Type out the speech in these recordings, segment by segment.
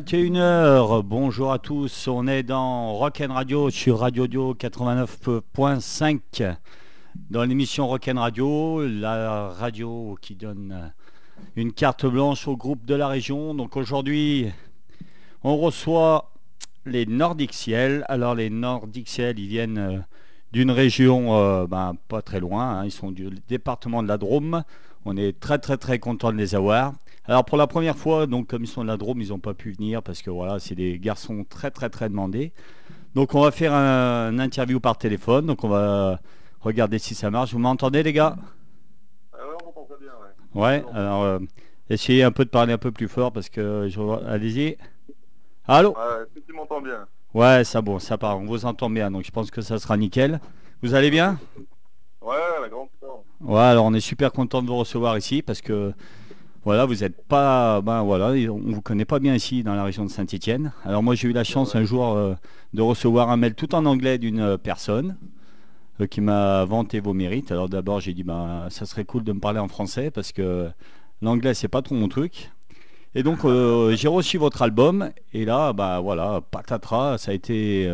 21h, bonjour à tous, on est dans Rock'n Radio sur Radio Dio 89.5 dans l'émission Rock'n Radio, la radio qui donne une carte blanche au groupe de la région. Donc aujourd'hui, on reçoit les Nordic Ciel. Alors les Nordic Ciel, ils viennent euh, d'une région euh, ben, pas très loin, hein. ils sont du département de la Drôme. On est très très très content de les avoir. Alors pour la première fois, donc comme ils sont de la Drôme, ils n'ont pas pu venir parce que voilà, c'est des garçons très très très demandés. Donc on va faire un, interview par téléphone. Donc on va regarder si ça marche. Vous m'entendez les gars? Ah ouais, on entend très bien, ouais. Ouais. Alors euh, essayez un peu de parler un peu plus fort parce que je vois. Allez-y. Allô? Ouais, tu m'entends bien? Ouais, ça bon, ça part. On vous entend bien. Donc je pense que ça sera nickel. Vous allez bien? Ouais, la grande forme. Ouais, alors on est super content de vous recevoir ici parce que voilà, vous n'êtes pas, ben voilà, on vous connaît pas bien ici dans la région de Saint-Étienne. Alors moi j'ai eu la chance un jour euh, de recevoir un mail tout en anglais d'une euh, personne euh, qui m'a vanté vos mérites. Alors d'abord j'ai dit ben ça serait cool de me parler en français parce que l'anglais c'est pas trop mon truc. Et donc euh, j'ai reçu votre album et là bah voilà patatras, ça a été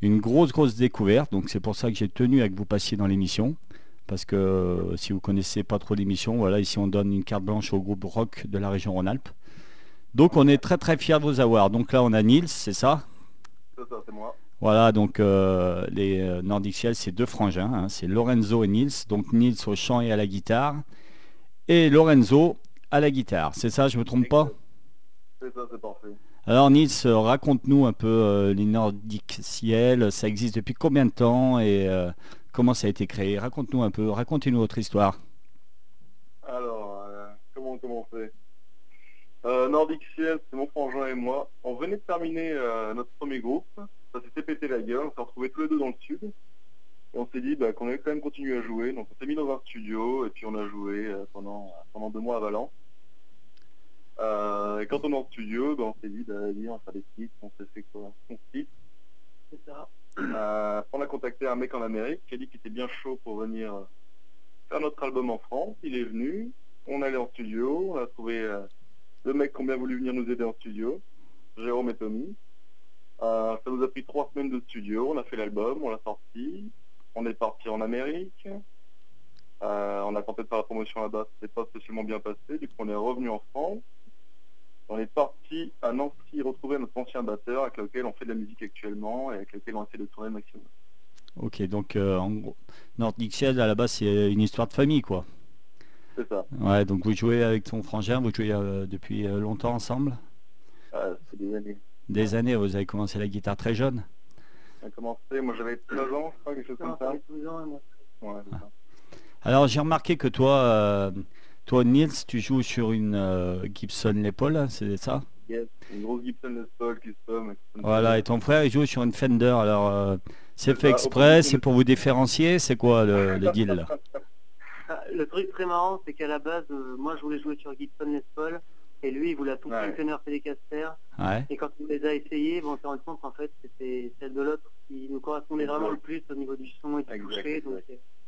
une grosse grosse découverte. Donc c'est pour ça que j'ai tenu à que vous passiez dans l'émission parce que euh, si vous connaissez pas trop l'émission, voilà, ici on donne une carte blanche au groupe rock de la région Rhône-Alpes. Donc on est très très fiers de vous avoir. Donc là on a Nils, c'est ça? C'est ça, c'est moi. Voilà, donc euh, les euh, Nordic Ciel, c'est deux frangins, hein, c'est Lorenzo et Nils. Donc Nils au chant et à la guitare, et Lorenzo à la guitare. C'est ça, je me trompe pas? C'est ça, c'est parfait. Alors Nils, raconte-nous un peu euh, les Nordic Ciel, ça existe depuis combien de temps et euh, comment ça a été créé? Raconte-nous un peu, racontez-nous votre histoire. Alors, euh, comment commencer euh, Nordic Ciel, c'est mon frangin et moi. On venait de terminer euh, notre premier groupe. Ça s'était pété la gueule. On s'est retrouvés tous les deux dans le sud. Et on s'est dit bah, qu'on allait quand même continuer à jouer. Donc on s'est mis dans un studio et puis on a joué pendant, pendant deux mois à Valence. Et quand on est en studio, bah, on s'est dit, bah, on va faire des titres. On s'est fait quoi On titre. C'est ça. Euh, on a contacté un mec en Amérique qui a dit qu'il était bien chaud pour venir euh, faire notre album en France. Il est venu. On allait en studio. On a trouvé euh, deux mecs qui ont bien voulu venir nous aider en studio. Jérôme et Tommy. Euh, ça nous a pris trois semaines de studio. On a fait l'album, on l'a sorti. On est parti en Amérique. On a tenté de faire la promotion là-bas, c'était pas spécialement bien passé. Du coup, on est revenu en France. On est parti à Nancy retrouver notre ancien batteur avec lequel on fait de la musique actuellement et avec lequel on essaie de tourner le maximum. Ok, donc euh, en gros, Nordic Ciel à la base c'est une histoire de famille quoi. C'est ça. Ouais, donc vous jouez avec ton frangin, vous jouez euh, depuis euh, longtemps ensemble? Euh, c'est des années. Des années, vous avez commencé la guitare très jeune a commencé, moi j'avais 13 ans, je crois, quelque chose comme ça. Ouais, c'est ça. Alors j'ai remarqué que toi, euh, toi Nils, tu joues sur une euh, Gibson Les Paul, hein, c'est ça? Yes, une grosse Gibson Les Paul custom. Voilà, et ton frère il joue sur une Fender, alors euh, c'est fait ça, exprès, c'est pour vous différencier, c'est quoi le, le deal là? Ah, Le truc très marrant, c'est qu'à la base, euh, moi je voulais jouer sur Gibson Les Paul, et lui il voulait tout Ouais. une Fender Telecaster, Ouais, et quand on les a essayés, bon, on s'est rendu compte qu'en fait c'était celle de l'autre qui nous correspondait vraiment le plus au niveau du son et du toucher, donc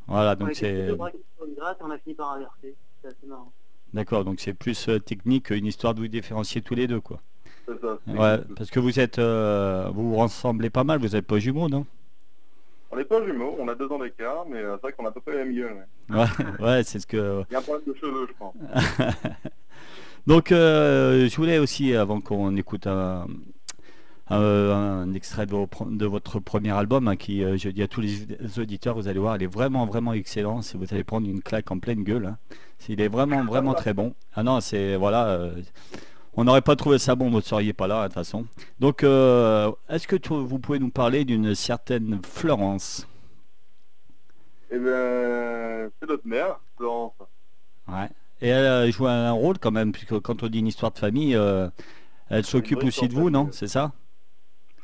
voilà, donc c'est on a fini par inverser, c'est assez marrant. d'accord, donc c'est plus euh, technique qu'une histoire de vous différencier tous les deux quoi. C'est ça. c'est Ouais, parce que vous êtes, euh, vous vous ressemblez pas mal, vous êtes pas jumeaux, non? On n'est pas jumeaux, on a deux ans d'écart, mais euh, c'est vrai qu'on a à peu près la même gueule. ouais. Ouais, ouais, c'est ce que. Il y a un problème de cheveux, je pense. Donc, euh, je voulais aussi, avant qu'on écoute un, un, un extrait de, vos pre- de votre premier album, hein, qui, euh, je dis à tous les auditeurs, vous allez voir, il est vraiment, vraiment excellent. Si vous allez prendre une claque en pleine gueule, hein. il est vraiment, vraiment très bon. Ah non, c'est voilà. euh, on n'aurait pas trouvé ça bon, vous ne seriez pas là, de toute façon. Donc, euh, est-ce que tu- vous pouvez nous parler d'une certaine Florence? Eh bien, c'est notre mère, Florence. Ouais. Et elle euh, joue un rôle quand même, puisque quand on dit une histoire de famille, euh, elle s'occupe aussi de vous, non? C'est ça?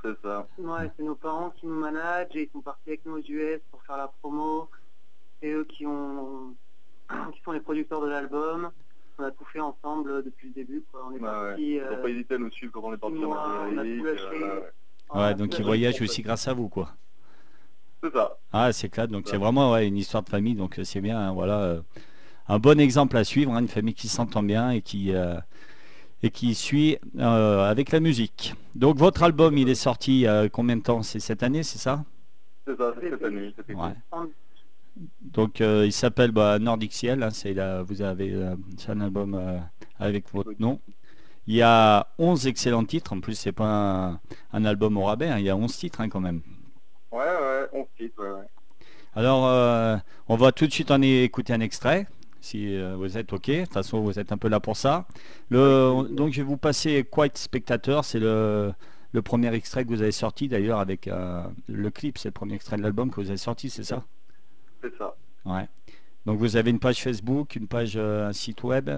C'est ça. Ouais, c'est nos parents qui nous managent, et ils sont partis avec nous aux US pour faire la promo, c'est eux qui ont qui sont les producteurs de l'album, on a tout fait ensemble depuis le début, quoi. on est Ouais, ouais. partis... Ils n'ont euh, pas hésité à nous suivre quand on est parti en Amérique. euh, ouais. Ouais, donc ils voyagent aussi grâce à vous, quoi. C'est ça. Ah, c'est clair. Donc Ouais. c'est vraiment ouais, une histoire de famille. Donc euh, c'est bien, hein, voilà, euh, un bon exemple à suivre, hein, une famille qui s'entend bien et qui euh, et qui suit euh, avec la musique. Donc votre album, il est sorti a combien de temps? C'est cette année, c'est ça? C'est ça, c'est cette année. Ouais. Donc euh, il s'appelle bah, Nordic Ciel, hein, c'est la- vous avez euh, c'est un album euh, avec votre nom. Il y a 11 excellents titres, en plus c'est pas un, un album au rabais, hein, il y a 11 titres hein, quand même. Ouais, ouais, on titre, ouais, ouais. Alors euh, on va tout de suite en écouter un extrait, si euh, vous êtes ok, de toute façon vous êtes un peu là pour ça. Le, donc je vais vous passer Quite Spectator, c'est le, le premier extrait que vous avez sorti d'ailleurs avec euh, le clip, c'est le premier extrait de l'album que vous avez sorti, c'est ça? C'est ça. Ouais. Donc vous avez une page Facebook, une page, euh, un site web?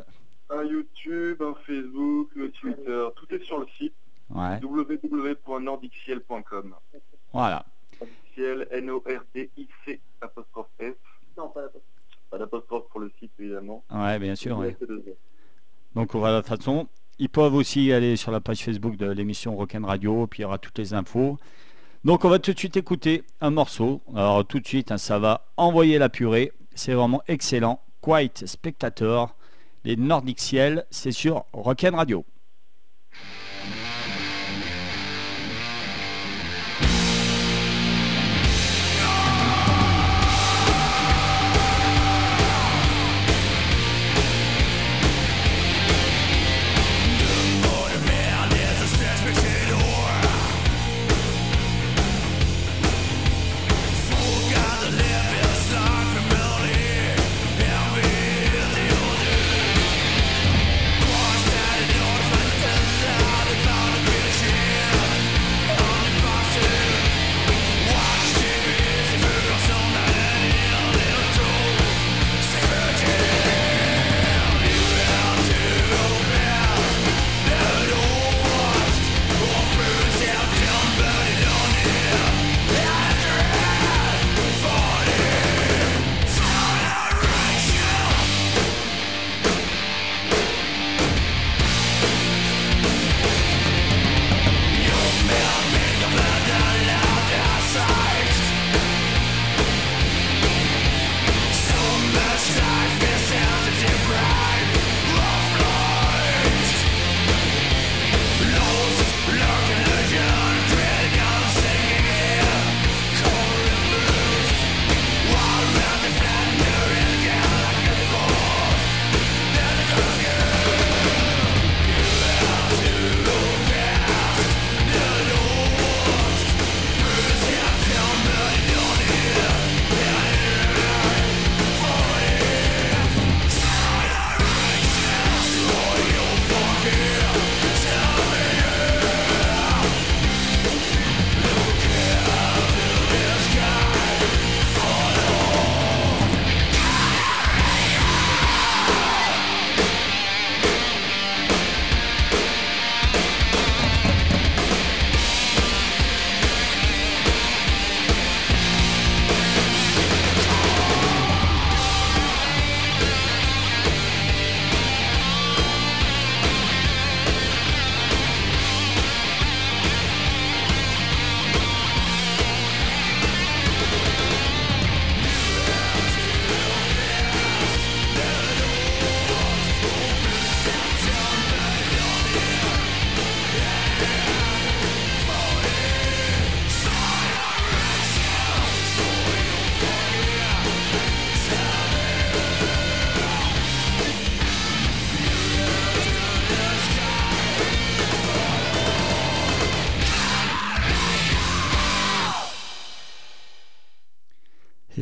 Un YouTube, un Facebook, le Twitter, tout est sur le site Ouais. www.nordiciel.com. Voilà. Ciel, N-O-R-D-I-C, apostrophe S. Non, pas. Pas d'apostrophe pour le site, évidemment. Ouais, bien sûr. ouais. Donc voilà, de toute façon, ils peuvent aussi aller sur la page Facebook de l'émission Rock'n Radio, puis il y aura toutes les infos. Donc on va tout de suite écouter un morceau. Alors tout de suite, hein, ça va envoyer la purée. C'est vraiment excellent. Quite Spectator, les Nordic Ciel, c'est sur Rock'n Radio.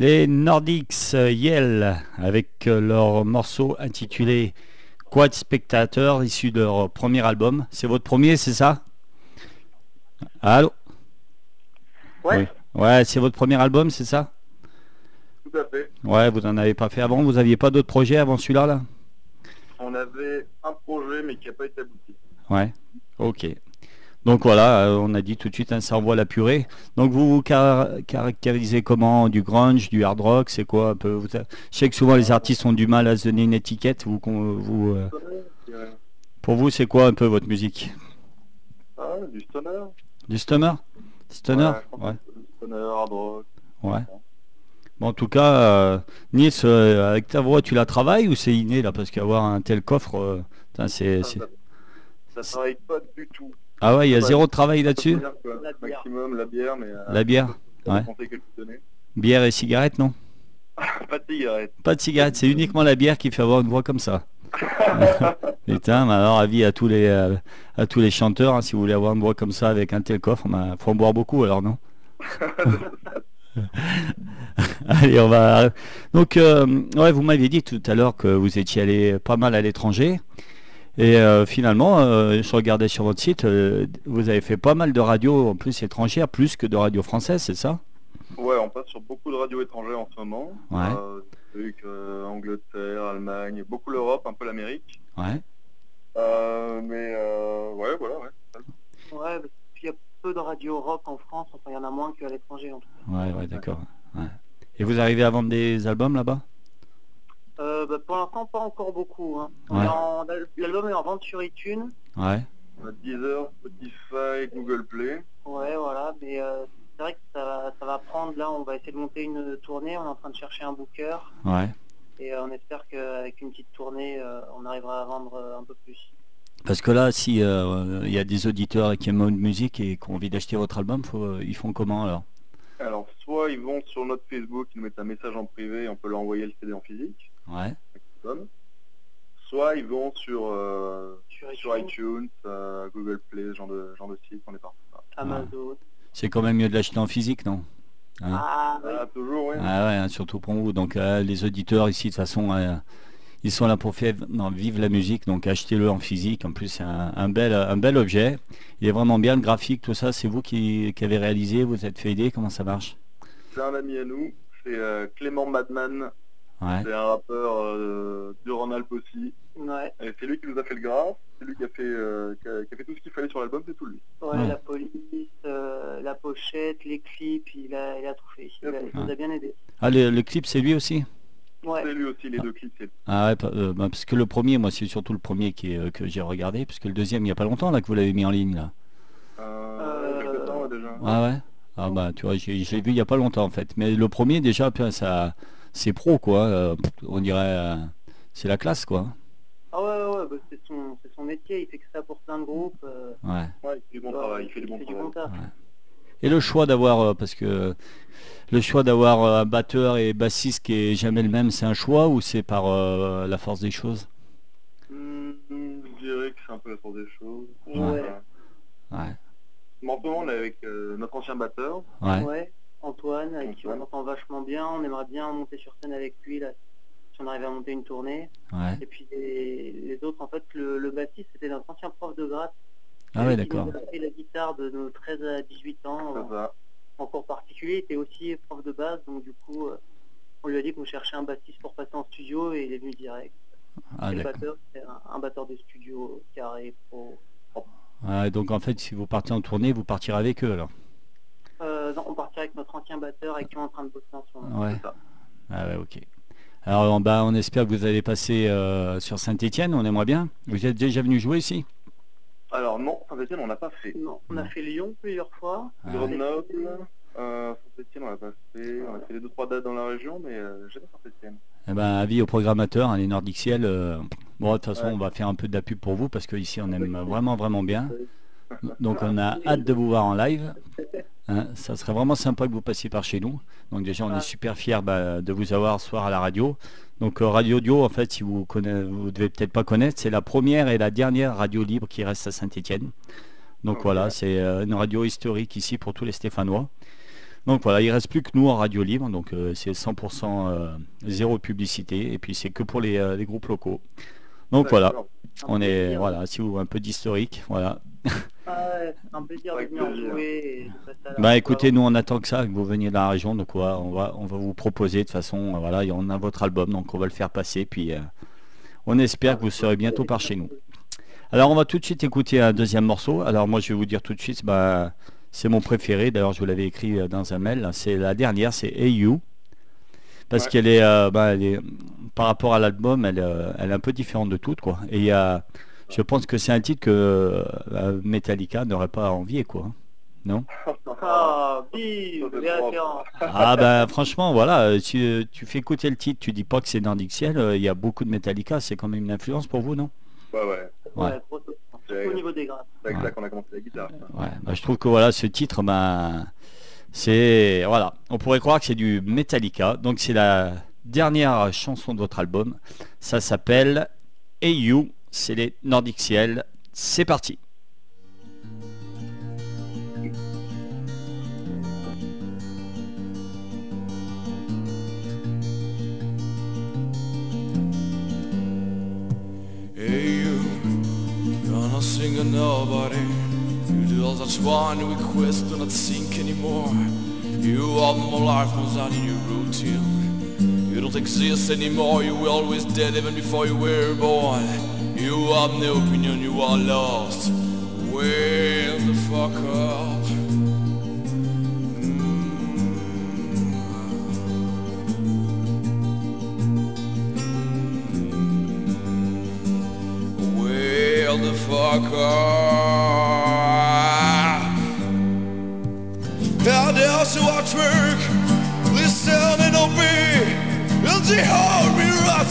Les Nordics euh, Yell avec euh, leur morceau intitulé Quad Spectator issu de leur premier album. C'est votre premier, c'est ça? Allô? Ouais, Oui. Ouais, c'est votre premier album, c'est ça? Tout à fait. Ouais, vous n'en avez pas fait avant, vous aviez pas d'autres projets avant celui-là là? On avait un projet, mais qui n'a pas été abouti. Ouais, ok. Donc voilà, euh, on a dit tout de suite, hein, ça envoie la purée. Donc vous vous car- caractérisez comment? Du grunge, du hard rock, c'est quoi un peu? Vous- Je sais que souvent les artistes ont du mal à se donner une étiquette. Vous, vous, euh, pour vous, c'est quoi un peu votre musique? Ah, du stoner. Du stoner? Stoner? Ouais, Stoner, hard rock. Ouais. Bon, en tout cas, euh, Nils, euh, avec ta voix, tu la travailles ou c'est inné là? Parce qu'avoir un tel coffre, c'est, Ah, c'est- ça- Ça travaille pas du tout. Ah ouais, il y a Ouais. zéro travail là-dessus Bière, quoi. La bière. Maximum la bière, mais... euh, La bière ouais. conseille que tu donnais. Bière et cigarette, non? Pas de cigarette. Pas de cigarette, c'est uniquement la bière qui fait avoir une voix comme ça. Putain, mais alors avis à tous les euh, à tous les chanteurs, hein, si vous voulez avoir une voix comme ça avec un tel coffre, bah, faut en boire beaucoup alors non? Allez, on va. Donc, euh, ouais, vous m'aviez dit tout à l'heure que vous étiez allé pas mal à l'étranger. Et euh, finalement, euh, je regardais sur votre site, euh, vous avez fait pas mal de radios en plus étrangères, plus que de radios françaises, c'est ça? Ouais, on passe sur beaucoup de radios étrangères en ce moment. Ouais. Euh, trucs, euh, Angleterre, Allemagne, beaucoup l'Europe, un peu l'Amérique. Ouais. Euh, mais euh, ouais, voilà, ouais. Ouais, parce qu'il y a peu de radio rock en France, enfin il y en a moins qu'à l'étranger en tout Ouais, ouais, d'accord. Ouais. Et vous arrivez à vendre des albums là-bas? cas. Euh, bah, pour l'instant pas encore beaucoup. Hein. Ouais. en- L'album est en vente sur iTunes. Ouais. On a Deezer, Spotify, Google Play. Ouais, voilà, mais euh, c'est vrai que ça va, ça va prendre. Là, on va essayer de monter une tournée. On est en train de chercher un booker Ouais. et euh, on espère qu'avec une petite tournée, euh, on arrivera à vendre euh, un peu plus. Parce que là, si euh, il y a des auditeurs qui aiment une musique et qui ont envie d'acheter votre album, faut, euh, ils font comment alors? Alors, soit ils vont sur notre Facebook, ils nous mettent un message en privé, on peut leur envoyer le CD en physique. Ouais. Soit ils vont sur, euh, Sur sur iTunes, euh, Google Play, ce genre de, genre de site, on est partout. Amazon. C'est quand même mieux de l'acheter en physique, non? Hein? Ah, oui. Ah, toujours, oui. Ah ouais, hein, surtout pour vous. Donc euh, les auditeurs ici, de toute façon, euh, ils sont là pour faire non, vivre la musique. Donc achetez-le en physique. En plus, c'est un, un bel, un bel objet. Il est vraiment bien, le graphique, tout ça. C'est vous qui, qui avez réalisé. Vous êtes fait aider. Comment ça marche? C'est un ami à nous, c'est euh, Clément Madman, Ouais. c'est un rappeur euh, de Ronald aussi. Ouais, Et c'est lui qui nous a fait le graphe, c'est lui qui a fait, euh, qui a, qui a fait tout ce qu'il fallait sur l'album, c'est tout lui. ouais, Ouais. la police, euh, la pochette, les clips, il a, il a tout fait. Il, a- il nous a bien aidé. Ah, le, le clip, c'est lui aussi? Ouais, C'est lui aussi, les deux clips, lui. Ah ouais, euh, bah, parce que le premier, moi, c'est surtout le premier qui est, que j'ai regardé. Parce que le deuxième, il n'y a pas longtemps là que vous l'avez mis en ligne là. Euh, Euh, quelques temps, ouais, déjà. Ah ouais? Ah bah tu vois, j'ai j'ai vu il n'y a pas longtemps en fait. Mais le premier déjà, putain, ça, c'est pro quoi. euh, on dirait, euh, c'est la classe quoi. ah ouais, ouais, ouais, bah, c'est son, c'est son métier. Il fait que ça pour plein de groupes. euh, Ouais. Ouais, il fait du bon ouais, travail, il fait du bon travail. Et le choix d'avoir, euh, parce que le choix d'avoir un batteur et bassiste qui est jamais le même, c'est un choix ou c'est par euh, la force des choses? Hmm, je dirais que c'est un peu la force des choses. Ouais. Ouais. Mais en ce moment, on est avec euh, notre ancien batteur. Ouais. Ouais, Antoine, avec qui on s'entend vachement bien. On aimerait bien monter sur scène avec lui, là, si on arrive à monter une tournée. Ouais. Et puis les, les autres, en fait, le, le bassiste, c'était notre ancien prof de gratte. Ah ouais, d'accord. nous a fait la guitare de nos 13 à 18 ans. Ça. En cours particulier, il était aussi prof de base, donc du coup, euh, on lui a dit qu'on cherchait un bassiste pour passer en studio et il est venu direct. Ah, et le batteur, c'est un, un batteur de studio carré, pro. Donc en fait, si vous partez en tournée, vous partirez avec eux alors. Euh, non, on partirait avec notre ancien batteur avec qui on est en train de bosser en ce moment. Ouais. C'est ça. Ah ouais, ok. Alors en bas, on espère que vous allez passer euh, sur Saint-Étienne. On aimerait bien. Vous êtes déjà venu jouer ici? Alors non, Saint-Etienne, on n'a pas fait. Non, on a fait Lyon plusieurs fois. Ah, Grenoble, euh, Saint-Etienne, on l'a pas fait. On a fait les deux trois dates dans la région, mais euh, jamais Saint-Etienne. Eh ben, avis au programmateur, hein, les Nordic Ciel. euh, bon, de toute façon, Ouais. on va faire un peu de la pub pour vous parce qu'ici, on aime vraiment, vraiment bien. Donc, on a hâte de vous voir en live. Hein, ça serait vraiment sympa que vous passiez par chez nous. Donc, déjà, on est super fiers bah, de vous avoir ce soir à la radio. Donc, euh, Radio Audio, en fait, si vous connaissez, vous devez peut-être pas connaître, c'est la première et la dernière radio libre qui reste à Saint-Étienne. Donc, voilà, c'est euh, une radio historique ici pour tous les Stéphanois. Donc voilà, il reste plus que nous en radio libre, donc euh, c'est 100% euh, zéro publicité, et puis c'est que pour les, les groupes locaux. Donc voilà, on est voilà, si vous voulez un peu d'historique, voilà. Ah ouais, c'est un plaisir de Avec venir plaisir. jouer. et de Bah écoutez, nous on attend que ça, que vous veniez de la région, donc on va on va vous proposer de toute façon, euh, voilà, on a votre album, donc on va le faire passer, puis euh, on espère que vous serez bientôt par chez nous. Alors on va tout de suite écouter un deuxième morceau. Alors moi je vais vous dire tout de suite, bah, c'est mon préféré. D'ailleurs je vous l'avais écrit euh, dans un mail. C'est la dernière, c'est Hey You. Parce Ouais. qu'elle est, euh, bah, elle est- par rapport à l'album, elle, euh, elle est un peu différente de toutes quoi. Et il y a, je pense que c'est un titre que euh, Metallica n'aurait pas envié quoi. Ah, bim, c'est les propre. références. Ah bah franchement voilà, euh, tu, tu fais écouter le titre, tu dis pas que c'est Nordic Ciel, euh, il y a beaucoup de Metallica, c'est quand même une influence pour vous non? Ouais, ouais. Ouais, Ouais. Ouais. Au niveau les grattes. C'est avec ça qu'on a commencé la guitare. Ouais, bah, je trouve que voilà, ce titre, ben, c'est voilà, on pourrait croire que c'est du Metallica. Donc c'est la dernière chanson de votre album. Ça s'appelle Hey You. C'est les Nordic Ciel. C'est parti. Hey you, gonna sing a nobody. You do all that one request do not sink anymore. You are more life more than your routine. You don't exist anymore, you were always dead even before you were born. You have no opinion, you are lost. Wake the fuck up. Wake the fuck up. How dare you watch work? Listen and obey. And they hold me at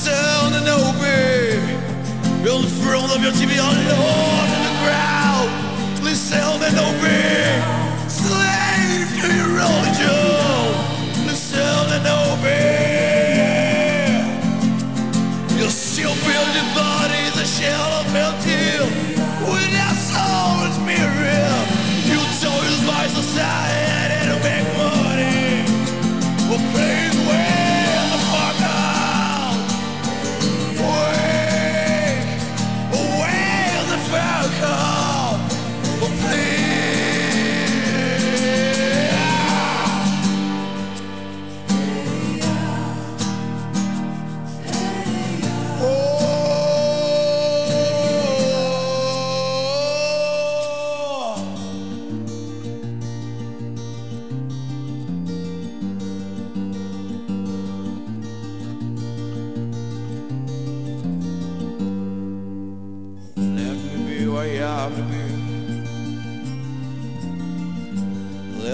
Listen and. Build the front of your TV alone in the ground. Listen and obey. Slave to your religion. Listen and obey. Your still building body,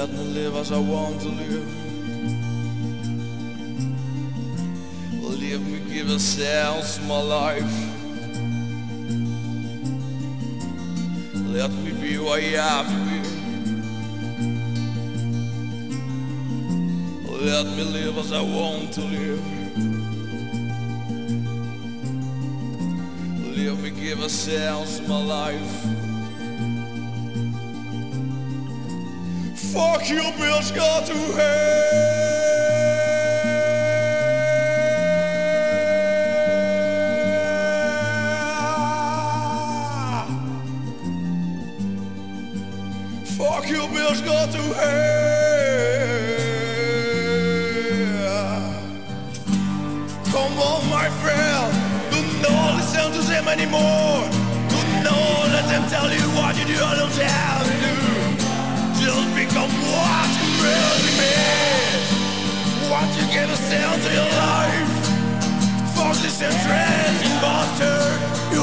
Let me live as I want to live. Let me give a sense my life. Let me be who I be. Let me live as I want to live. Let me give a sense my life. Fuck you, go to hell. Fuck you, go to hell. Come on, my friend. Do not listen to them anymore. Do not let them tell you what you do or don't have what really. What you gonna sell to your life? For this and monster, you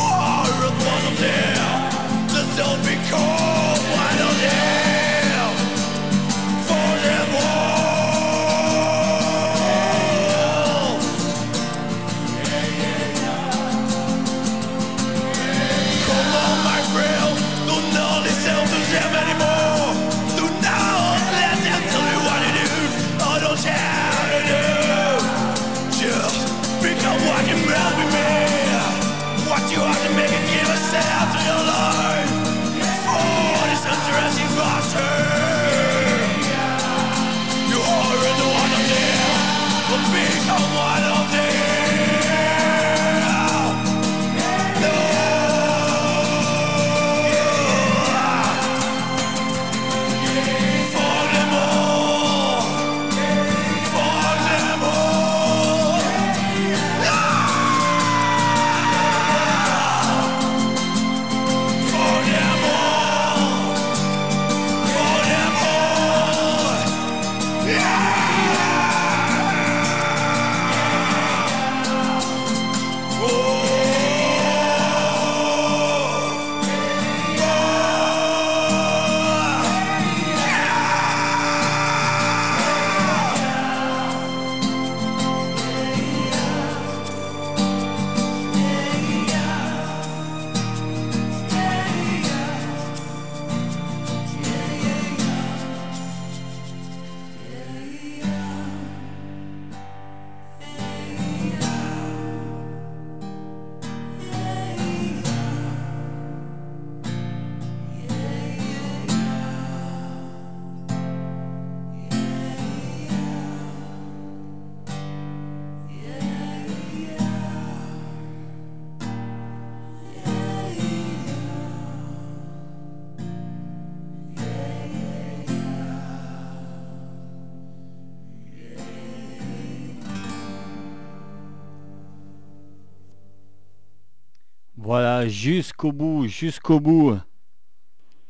jusqu'au bout, jusqu'au bout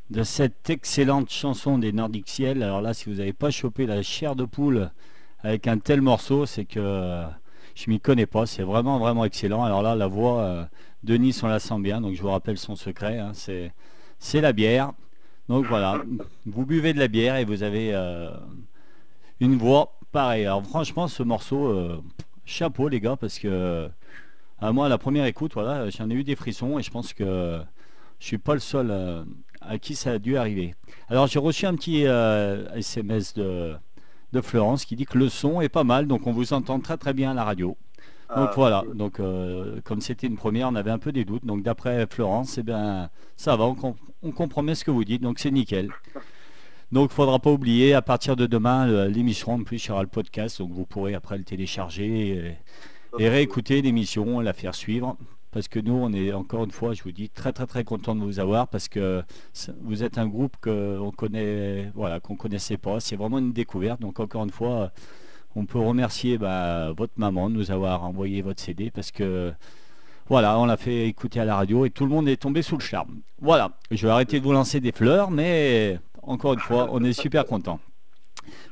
de cette excellente chanson des Nordic Ciel. Alors là, si vous n'avez pas chopé la chair de poule avec un tel morceau, c'est que je m'y connais pas. C'est vraiment, vraiment excellent. Alors là, la voix euh, de Nice, on la sent bien. Donc je vous rappelle son secret. hein, c'est, c'est la bière. Donc voilà, vous buvez de la bière et vous avez euh, une voix pareille. Alors franchement, ce morceau, euh, chapeau les gars, parce que à moi, la première écoute, voilà, j'en ai eu des frissons et je pense que je suis pas le seul euh, à qui ça a dû arriver. Alors j'ai reçu un petit euh, SMS de, de Florence qui dit que le son est pas mal, donc on vous entend très très bien à la radio. Donc Ah, voilà, cool. donc euh, comme c'était une première, on avait un peu des doutes. Donc d'après Florence, eh bien ça va, on, com- on comprend bien ce que vous dites, donc c'est nickel. Donc il faudra pas oublier, à partir de demain, l'émission en plus il y aura le podcast, donc vous pourrez après le télécharger et, et réécouter l'émission, la faire suivre. Parce que nous, on est encore une fois, je vous dis, très très très content de vous avoir parce que vous êtes un groupe qu'on connaît, voilà, qu'on connaissait pas. C'est vraiment une découverte. Donc encore une fois, on peut remercier bah, votre maman de nous avoir envoyé votre CD parce que voilà, on l'a fait écouter à la radio et tout le monde est tombé sous le charme. Voilà, je vais arrêter de vous lancer des fleurs, mais encore une fois, on est super content.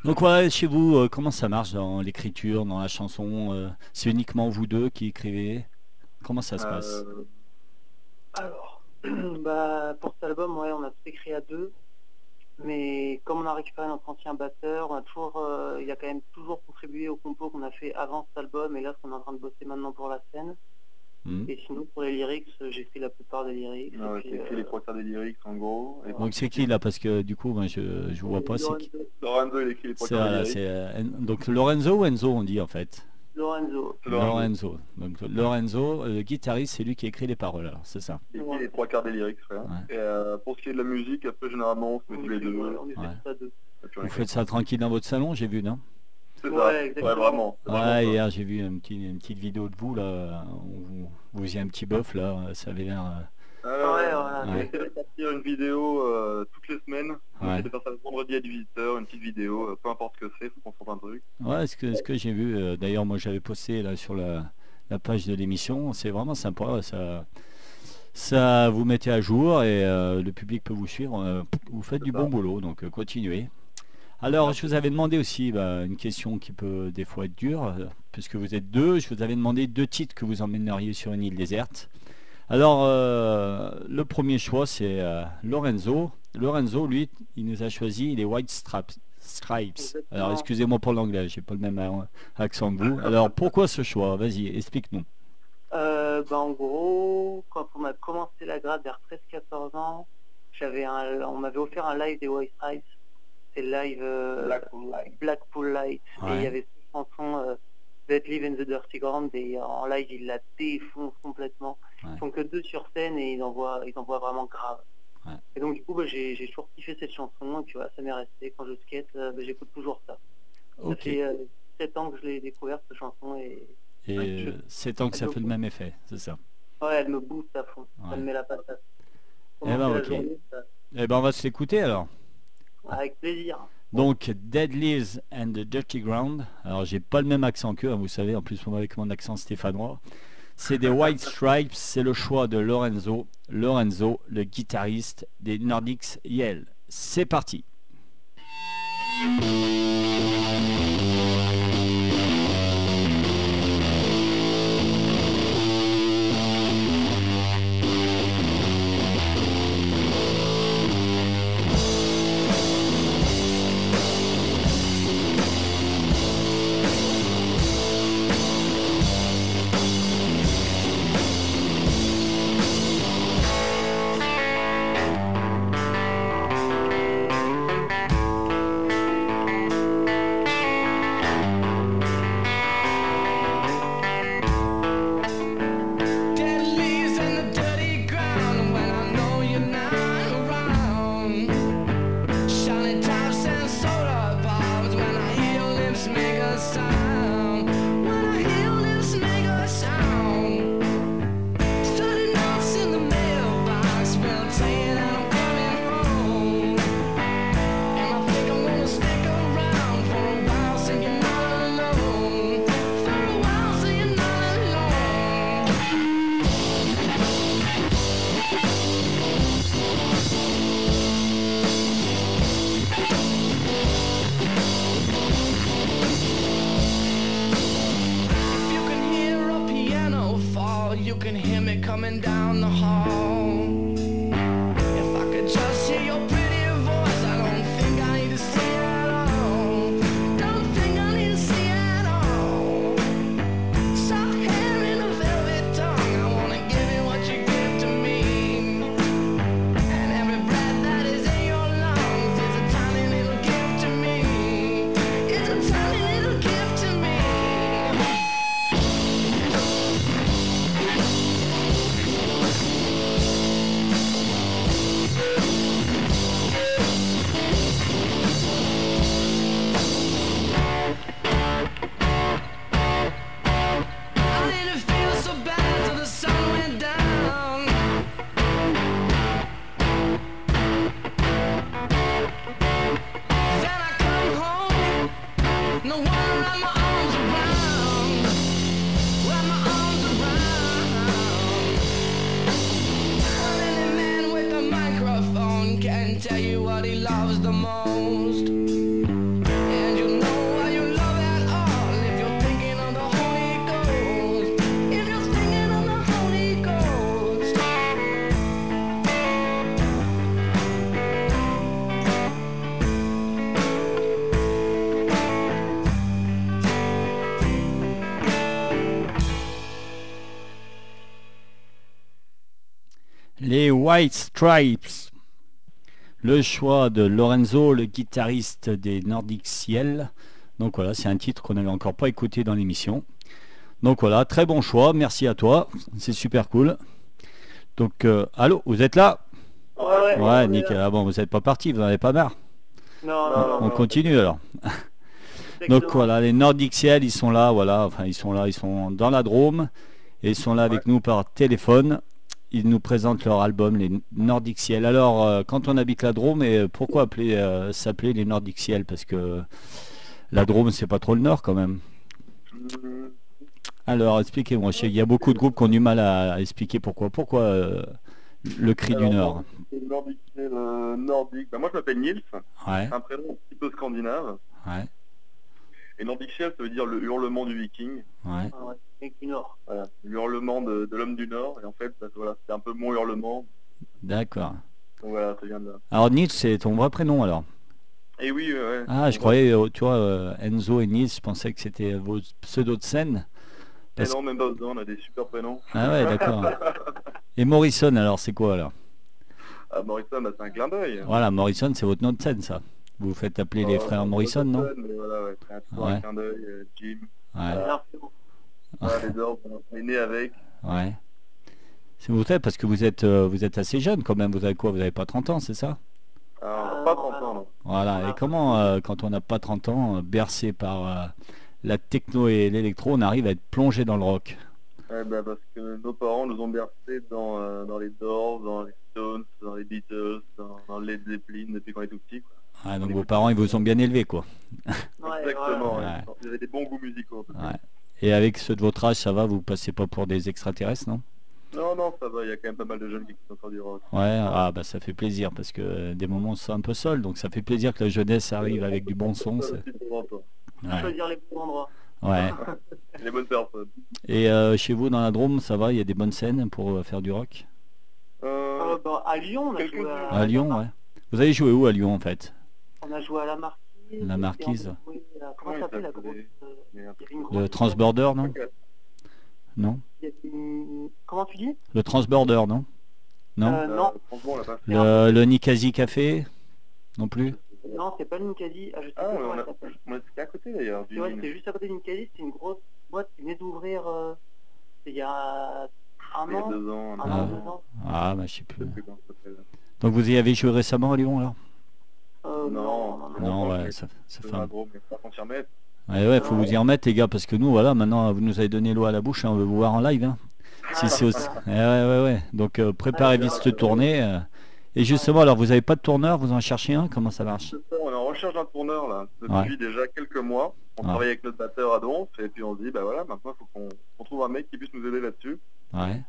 Donc voilà, chez vous, euh, comment ça marche dans l'écriture, dans la chanson euh, C'est uniquement vous deux qui écrivez? Comment ça se passe? Euh, Alors, bah, pour cet album, ouais, on a tout écrit à deux. Mais comme on a récupéré notre ancien batteur, on a toujours, il a quand même toujours contribué au compo qu'on a fait avant cet album et là ce qu'on est en train de bosser maintenant pour la scène. Hmm. Et sinon pour les lyrics, euh, j'ai fait la plupart des lyrics. c'est puis, écrit euh, les trois quarts des lyrics en gros. Et Donc c'est qui là? Parce que du coup, moi, je je vois pas. C'est qui? Lorenzo, il écrit les trois quarts des lyrics. c'est, euh, donc Lorenzo ou Enzo on dit en fait? Lorenzo. Lorenzo. Lorenzo. Donc Lorenzo, euh, le guitariste, c'est lui qui écrit les paroles. Alors c'est ça? Il écrit les trois quarts des lyrics, frère. Ouais. Et euh, pour ce qui est de la musique, après généralement on se met tous les deux. On fait Vous faites ça tranquille dans votre salon, j'ai vu, non? C'est Ouais, ça. Ouais, exactement. vraiment. Ouais, hier j'ai vu une petite, une petite vidéo de vous là. où Vous, vous faisiez un petit bœuf là. Ça avait l'air. euh, Euh, Ouais, essaie de sortir une vidéo euh, toutes les semaines. Ouais. de faire ça le vendredi à 18h, une petite vidéo, euh, peu importe ce que c'est, faut qu'on sorte un truc. Ouais, ce que, ce que j'ai vu, euh, d'ailleurs moi j'avais posté là sur la, la page de l'émission, c'est vraiment sympa, ça, ça vous mettez à jour et euh, le public peut vous suivre, euh, vous faites du bon boulot, donc continuez. Alors je vous avais demandé aussi bah, une question qui peut des fois être dure, euh, puisque vous êtes deux, je vous avais demandé deux titres que vous emmèneriez sur une île déserte. Alors euh, le premier choix c'est euh, Lorenzo. Lorenzo, lui, il nous a choisi les White Straps. Stripes. Alors excusez-moi pour l'anglais, j'ai pas le même accent que vous. Alors pourquoi ce choix? Vas-y, explique-nous. Euh, bah, en gros, quand on a commencé la grade vers 13-14 ans, j'avais un, on m'avait offert un live des White Stripes. C'est le live euh, Blackpool Light. Blackpool Light. Et il y avait cette chanson euh, That Live in the Dirty Ground et en live il la défonce complètement. Ouais. Ils sont que deux sur scène et ils envoient, ils envoient vraiment grave. Ouais. Et donc du coup bah, j'ai j'ai toujours kiffé cette chanson et puis voilà, ça m'est resté. Quand je skate, euh, bah, j'écoute toujours ça. Ça Ok. fait euh, 7 ans que je l'ai découverte cette chanson et Et euh, c'est ans que ça fait le même effet, c'est ça? ouais, elle me booste à fond. Ouais. Ça me met la patate. Eh ben, ok. journée, ça- Eh ben on va se l'écouter alors. Avec plaisir. Donc Dead Leaves and the Dirty Ground. Alors j'ai pas le même accent qu'eux, hein, vous savez, en plus moi avec mon accent stéphanois. C'est des White Stripes, c'est le choix de Lorenzo. Lorenzo, le guitariste des Nordics Yell. C'est parti. White Stripes. Le choix de Lorenzo, le guitariste des Nordic Ciel. Donc voilà, c'est un titre qu'on n'avait encore pas écouté dans l'émission. Donc voilà, très bon choix, merci à toi, c'est super cool. Donc, euh, allô, vous êtes là? Ouais, ouais. Ouais, nickel. Ah bon, vous n'êtes pas parti, vous n'en avez pas marre? Non, non, non. On continue alors. Donc voilà, les Nordic Ciel, ils sont là, voilà, enfin ils sont là, ils sont dans la Drôme et ils sont là avec nous par téléphone. Ils nous présentent leur album, les Nordic Ciel. Alors, euh, quand on habite la Drôme, et pourquoi appeler euh, s'appeler les Nordic Ciel? Parce que la Drôme, c'est pas trop le Nord quand même. Alors, expliquez-moi. Je sais qu'il y a beaucoup de groupes qui ont du mal à, à expliquer pourquoi. Pourquoi euh, le cri du Nord? Le nordique. Bah, moi, je m'appelle Nils, Ouais, un prénom un petit peu scandinave. ouais, Et Nordic Ciel, ça veut dire le hurlement du viking. ouais. Ah ouais, mec du Nord. Voilà, l'hurlement de, de l'homme du Nord. Et en fait, bah, voilà, c'est un peu mon hurlement. D'accord. Donc voilà, ça vient de là. Alors, Nietzsche, c'est ton vrai prénom alors? Et oui, ouais, ouais. Ah, je croyais, euh, tu vois, euh, Enzo et Nils, je pensais que c'était vos pseudos de scène. Et parce- non, même pas besoin, on a des super prénoms. Ah ouais, d'accord. Et Morrison, alors, c'est quoi alors? Ah, Morrison, bah, c'est un clin d'œil. Voilà, Morrison, c'est votre nom de scène, ça. Vous vous faites appeler les Oh, frères Morrison, non voilà, ouais, un, clin d'œil. euh, Jim, Ouais, bon. voilà, les ordres, on est né avec. ouais. C'est vous faites parce que vous êtes, euh, vous êtes assez jeune quand même. Vous avez quoi? Vous n'avez pas 30 ans, c'est ça? Alors, Ah, pas non, 30 ah, ans, non. Voilà. Et Ah. comment, euh, quand on n'a pas 30 ans, euh, bercé par la techno et l'électro, on arrive à être plongé dans le rock? Ouais, bah, parce que nos parents nous ont bercés dans, dans les Doors, dans les Stones, dans les Beatles, dans, dans Led Zeppelin depuis qu'on est tout petit. Quoi. Ouais, Donc vos parents, ils vous ont bien élevé, quoi. Ouais, Exactement, ouais. ouais. Vous avez des bons goûts musicaux. en tout cas. Ouais. Et avec ceux de votre âge, ça va Vous passez pas pour des extraterrestres, non? Non, non, ça va, il y a quand même pas mal de jeunes qui écoutent encore du rock. Ouais, ah bah ça fait plaisir parce que euh, des moments on se sent un peu seul, donc ça fait plaisir que la jeunesse arrive avec du bon son. Ça Choisir les bons endroits. ouais. Les bonnes personnes. Et euh, chez vous dans la Drôme, ça va Il y a des bonnes scènes pour euh, faire du rock? Euh, Euh, bah, à Lyon, on a joué jours. À Lyon, ouais. Vous avez joué où à Lyon en fait? On a joué à la Marquise. La Marquise. on joué à- Comment Ouais, ça s'appelle la grosse euh, Le. Transborder, non Non une- Comment tu dis? Le Transborder, non Non Euh, Non. Le, le Nicasie Café Non plus non, c'est pas l'Incasi. Ah, je sais Ah, pas ouais, on a... c'était à côté d'ailleurs. du Nîmes. c'était juste à côté d'Incasi. C'est une grosse boîte qui venait d'ouvrir euh, il y a un Il y a an. deux ans. un Ah. an, an. deux ans. Ah bah je sais plus. Donc vous y avez joué récemment à Lyon alors? Euh. Non, ouais, ça, fait un gros, mais pas. Ouais, ouais, faut vous y remettre les gars, parce que nous, voilà, maintenant, vous nous avez donné l'eau à la bouche, hein, on veut vous voir en live. Hein. Si Ah, c'est aussi... ouais, ouais, ouais. Donc euh, préparez Ouais, vite cette tournée. euh. Et justement, alors vous avez pas de tourneur, vous en cherchez un Comment ça marche? On est en recherche d'un tourneur là, depuis déjà quelques mois. On Ouais. travaille avec notre batteur à Donf et puis on se dit bah voilà, maintenant il faut qu'on qu'on trouve un mec qui puisse nous aider là-dessus. Ouais.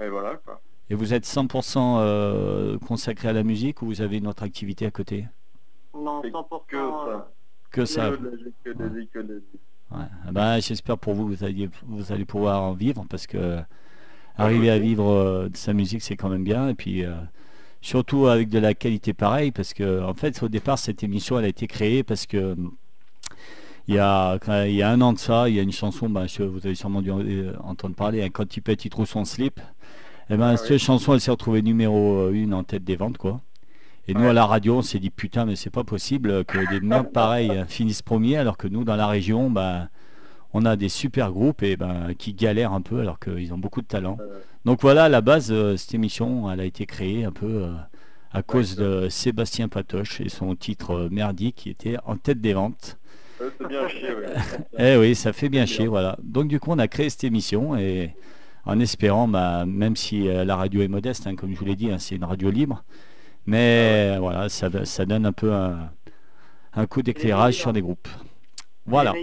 Et voilà quoi. Et vous êtes 100% euh, consacré à la musique ou vous avez une autre activité à côté? Non, C'est 100%. que euh, ça. Que ça Que. Ouais. Bah, J'espère pour vous, vous allez, vous allez pouvoir en vivre, parce que arriver à vivre euh, de sa musique, c'est quand même bien. Et puis, euh, surtout avec de la qualité pareille, parce que, en fait, au départ, cette émission, elle a été créée parce que il y a, il y a un an de ça, il y a une chanson, je- vous avez sûrement dû entendre parler, hein, quand il trouve son slip. Et ben, Ah cette oui. chanson, elle s'est retrouvée numéro 1 en tête des ventes, quoi. Et nous, Ouais. à la radio, on s'est dit, putain, mais c'est pas possible que des merdes pareilles finissent premiers, alors que nous, dans la région, bah, on a des super groupes et ben, qui galèrent un peu, alors qu'ils ont beaucoup de talent. Donc voilà, à la base, euh, cette émission, elle a été créée un peu euh, à cause de Sébastien Patoche et son titre euh, merdique qui était en tête des ventes. euh, c'est bien chier, ouais. Eh oui, ça fait bien chier, voilà. Donc du coup, on a créé cette émission et en espérant, bah, même si euh, la radio est modeste, hein, comme je vous l'ai dit, hein, c'est une radio libre, mais voilà, ça, ça donne un peu un, un coup d'éclairage sur des groupes. Voilà,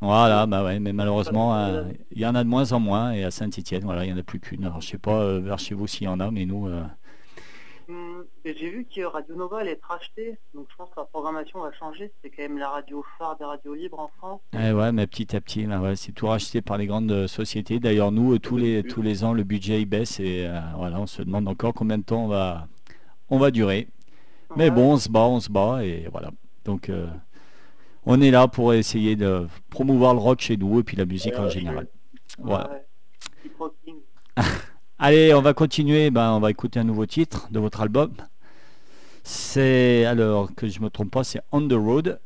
voilà, bah ouais, mais malheureusement, euh, il y en a de moins en moins et à Saint-Etienne, voilà, il n'y en a plus qu'une. Alors je sais pas euh, vers chez vous s'il y en a, mais nous, euh, et J'ai vu que Radio Nova allait être rachetée, donc je pense que la programmation va changer. C'est quand même la radio phare des radios libres en France. Eh ouais, mais petit à petit, ouais, c'est tout racheté par les grandes euh, sociétés. D'ailleurs, nous, euh, tous les, tous les ans, le budget il baisse et voilà, on se demande encore combien de temps on va, on va durer. Mais bon, on se bat, on se bat et voilà. Donc, euh, on est là pour essayer de promouvoir le rock chez nous et puis la musique en général. Voilà. Allez, on va continuer. Ben, on va écouter un nouveau titre de votre album. C'est alors que je me trompe pas, c'est On the Road.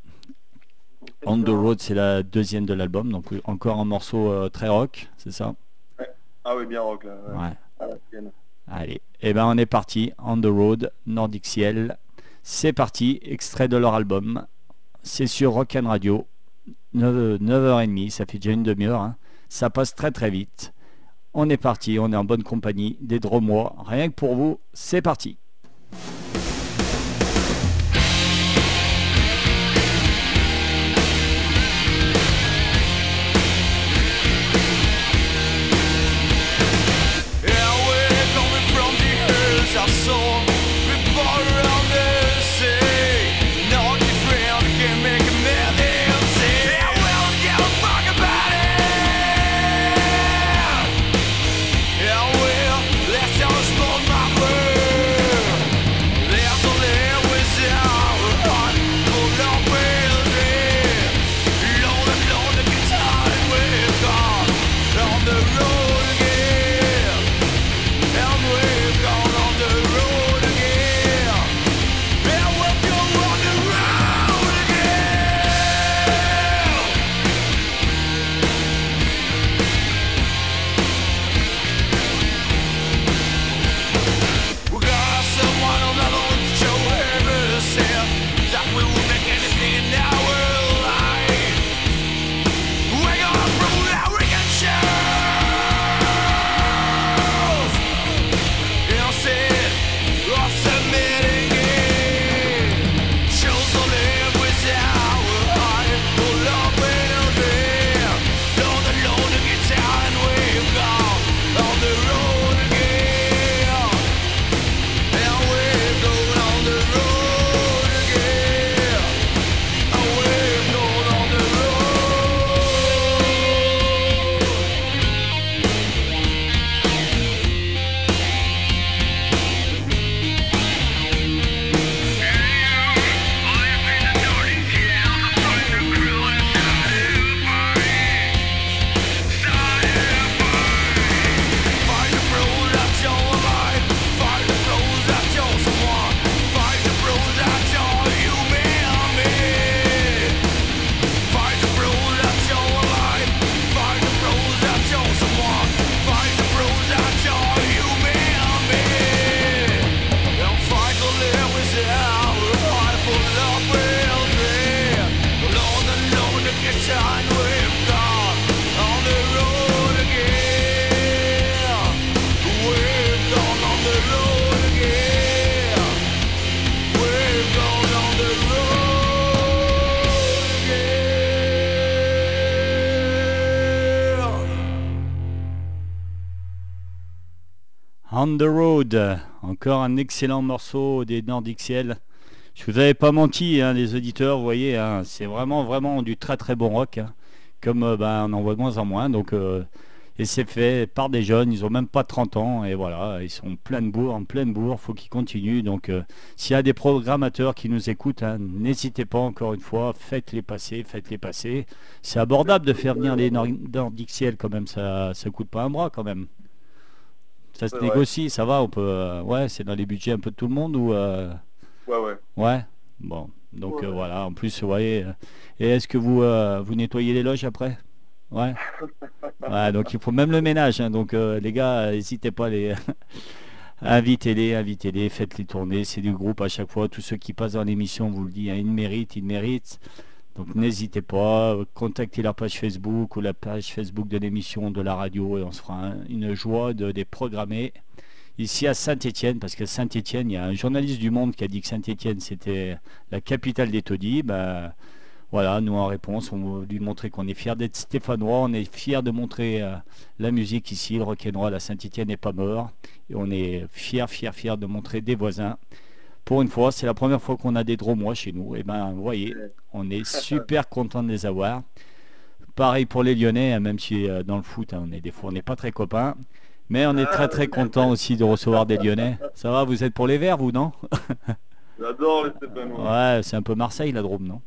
On the Road, c'est la deuxième de l'album, donc encore un morceau euh, très rock, c'est ça? Ah oui, bien rock là. ouais. Sienne. Allez, et ben on est parti. On the Road, Nordic Ciel. C'est parti, extrait de leur album. C'est sur Rock and Radio. 9, 9h30, ça fait déjà une demi-heure. hein. Ça passe très très vite. On est parti, on est en bonne compagnie. Des Dromois, rien que pour vous, c'est parti. On the Road, encore un excellent morceau des Nordic Ciel. Je vous avais pas menti, hein, les auditeurs, vous voyez, hein, c'est vraiment vraiment du très très bon rock. hein. Comme euh, ben, on en voit de moins en moins, donc euh, et c'est fait par des jeunes, ils ont même pas 30 ans et voilà, ils sont plein de bourre, en pleine bourre, faut qu'ils continuent. Donc euh, s'il y a des programmateurs qui nous écoutent, n'hésitez pas encore une fois, faites-les passer, faites-les passer. C'est abordable de faire venir les Nor- Nordic Ciel quand même, ça ça coûte pas un bras quand même. Ça se négocie, ça va, on peut. euh, ouais, c'est dans les budgets un peu de tout le monde ou. euh, Ouais, ouais. ouais. Bon, donc Ouais, euh, voilà. En plus, vous voyez. euh, et est-ce que vous vous nettoyez les loges après? Ouais. Ouais, donc il faut même le ménage. hein, donc les gars, n'hésitez pas à les. Invitez-les, invitez-les, faites-les tourner. C'est du groupe à chaque fois. Tous ceux qui passent dans l'émission, vous le dit, hein, ils méritent, ils méritent. Donc n'hésitez pas, contactez la page Facebook ou la page Facebook de l'émission de la radio et on se fera un- une joie de les programmer ici à Saint-Étienne, parce que Saint-Étienne, il y a un journaliste du Monde qui a dit que Saint-Étienne c'était la capitale des taudis. Ben, voilà, nous en réponse, on veut lui montrer qu'on est fiers d'être stéphanois, on est fiers de montrer euh, la musique ici, le rock'n'roll à Saint-Étienne n'est pas mort, et on est fiers, fiers, fiers de montrer des voisins. Pour une fois, c'est la première fois qu'on a des dromois chez nous, et ben vous voyez, on est super content de les avoir. Pareil pour les Lyonnais, hein, même si euh, dans le foot, hein, on est des fois on n'est pas très copains. Mais on est très très content aussi de recevoir des Lyonnais. Ça va, vous êtes pour les Verts, vous, non? J'adore les Stéphanois. Ouais, c'est un peu Marseille, la Drôme, non?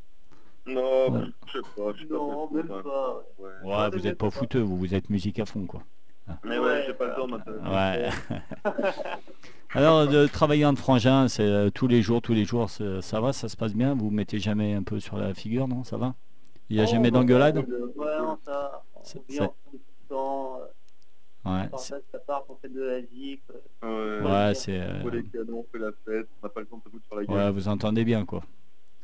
Non, Ouais. je sais pas, je Non, même hein. pas. Ouais. Ouais, vous êtes pas fouteux, vous, vous êtes musique à fond, quoi. Mais ouais, j'ai pas le temps m'intéresser. Ouais. Alors, de travailler en frangin, c'est euh, tous les jours, tous les jours, ça va, ça se passe bien? Vous vous mettez jamais un peu sur la figure, non? Ça va? Il n'y a Oh, jamais d'engueulade? Ouais, ça. On ensemble tout le temps. euh, Ouais, ça, ça part, on fait de la zik. euh, Ouais, ouais, c'est... euh, on fait les canons, on fait la fête, on n'a pas le temps de se foutre sur la gueule. Ouais, vous entendez bien, quoi.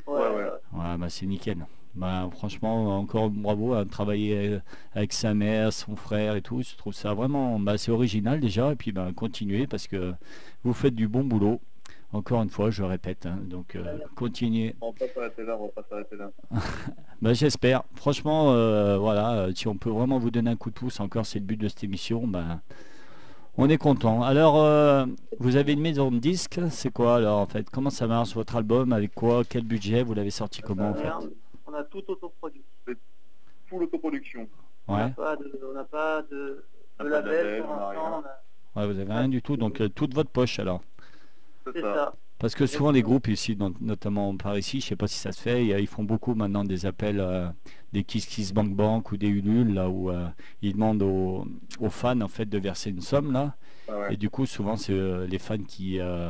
Ouais, Ouais, ouais. ouais. Ouais, bah c'est nickel. Bah, franchement, encore bravo à travailler euh, avec sa mère, son frère et tout. Je trouve ça vraiment, bah, c'est original déjà. Et puis, bah, continuez parce que vous faites du bon boulot. Encore une fois, je le répète. hein. donc, euh, continuez. On va pas s'arrêter là, on va pas s'arrêter là. Bah, j'espère. Franchement, euh, voilà, si on peut vraiment vous donner un coup de pouce, encore c'est le but de cette émission, bah, on est content. Alors, euh, vous avez une maison de disques, c'est quoi alors en fait? Comment ça marche votre album? Avec quoi? Quel budget? Vous l'avez sorti comment en fait? On a tout autoproduit. Full autoproduction. On n'a Ouais, pas de, on n'a pas de, On de n'a pas de label pour l'instant. a- ouais, vous avez rien du tout, donc euh, toute votre poche alors. C'est ça. ça. Parce que souvent les groupes ici, dans- notamment par ici, je sais pas si ça se fait, a- ils font beaucoup maintenant des appels, euh, des Kiss Kiss Bank Bank ou des Ulule, là où euh, ils demandent aux, aux fans en fait de verser une somme là. Ah ouais. Et du coup, souvent, c'est euh, les fans qui, euh,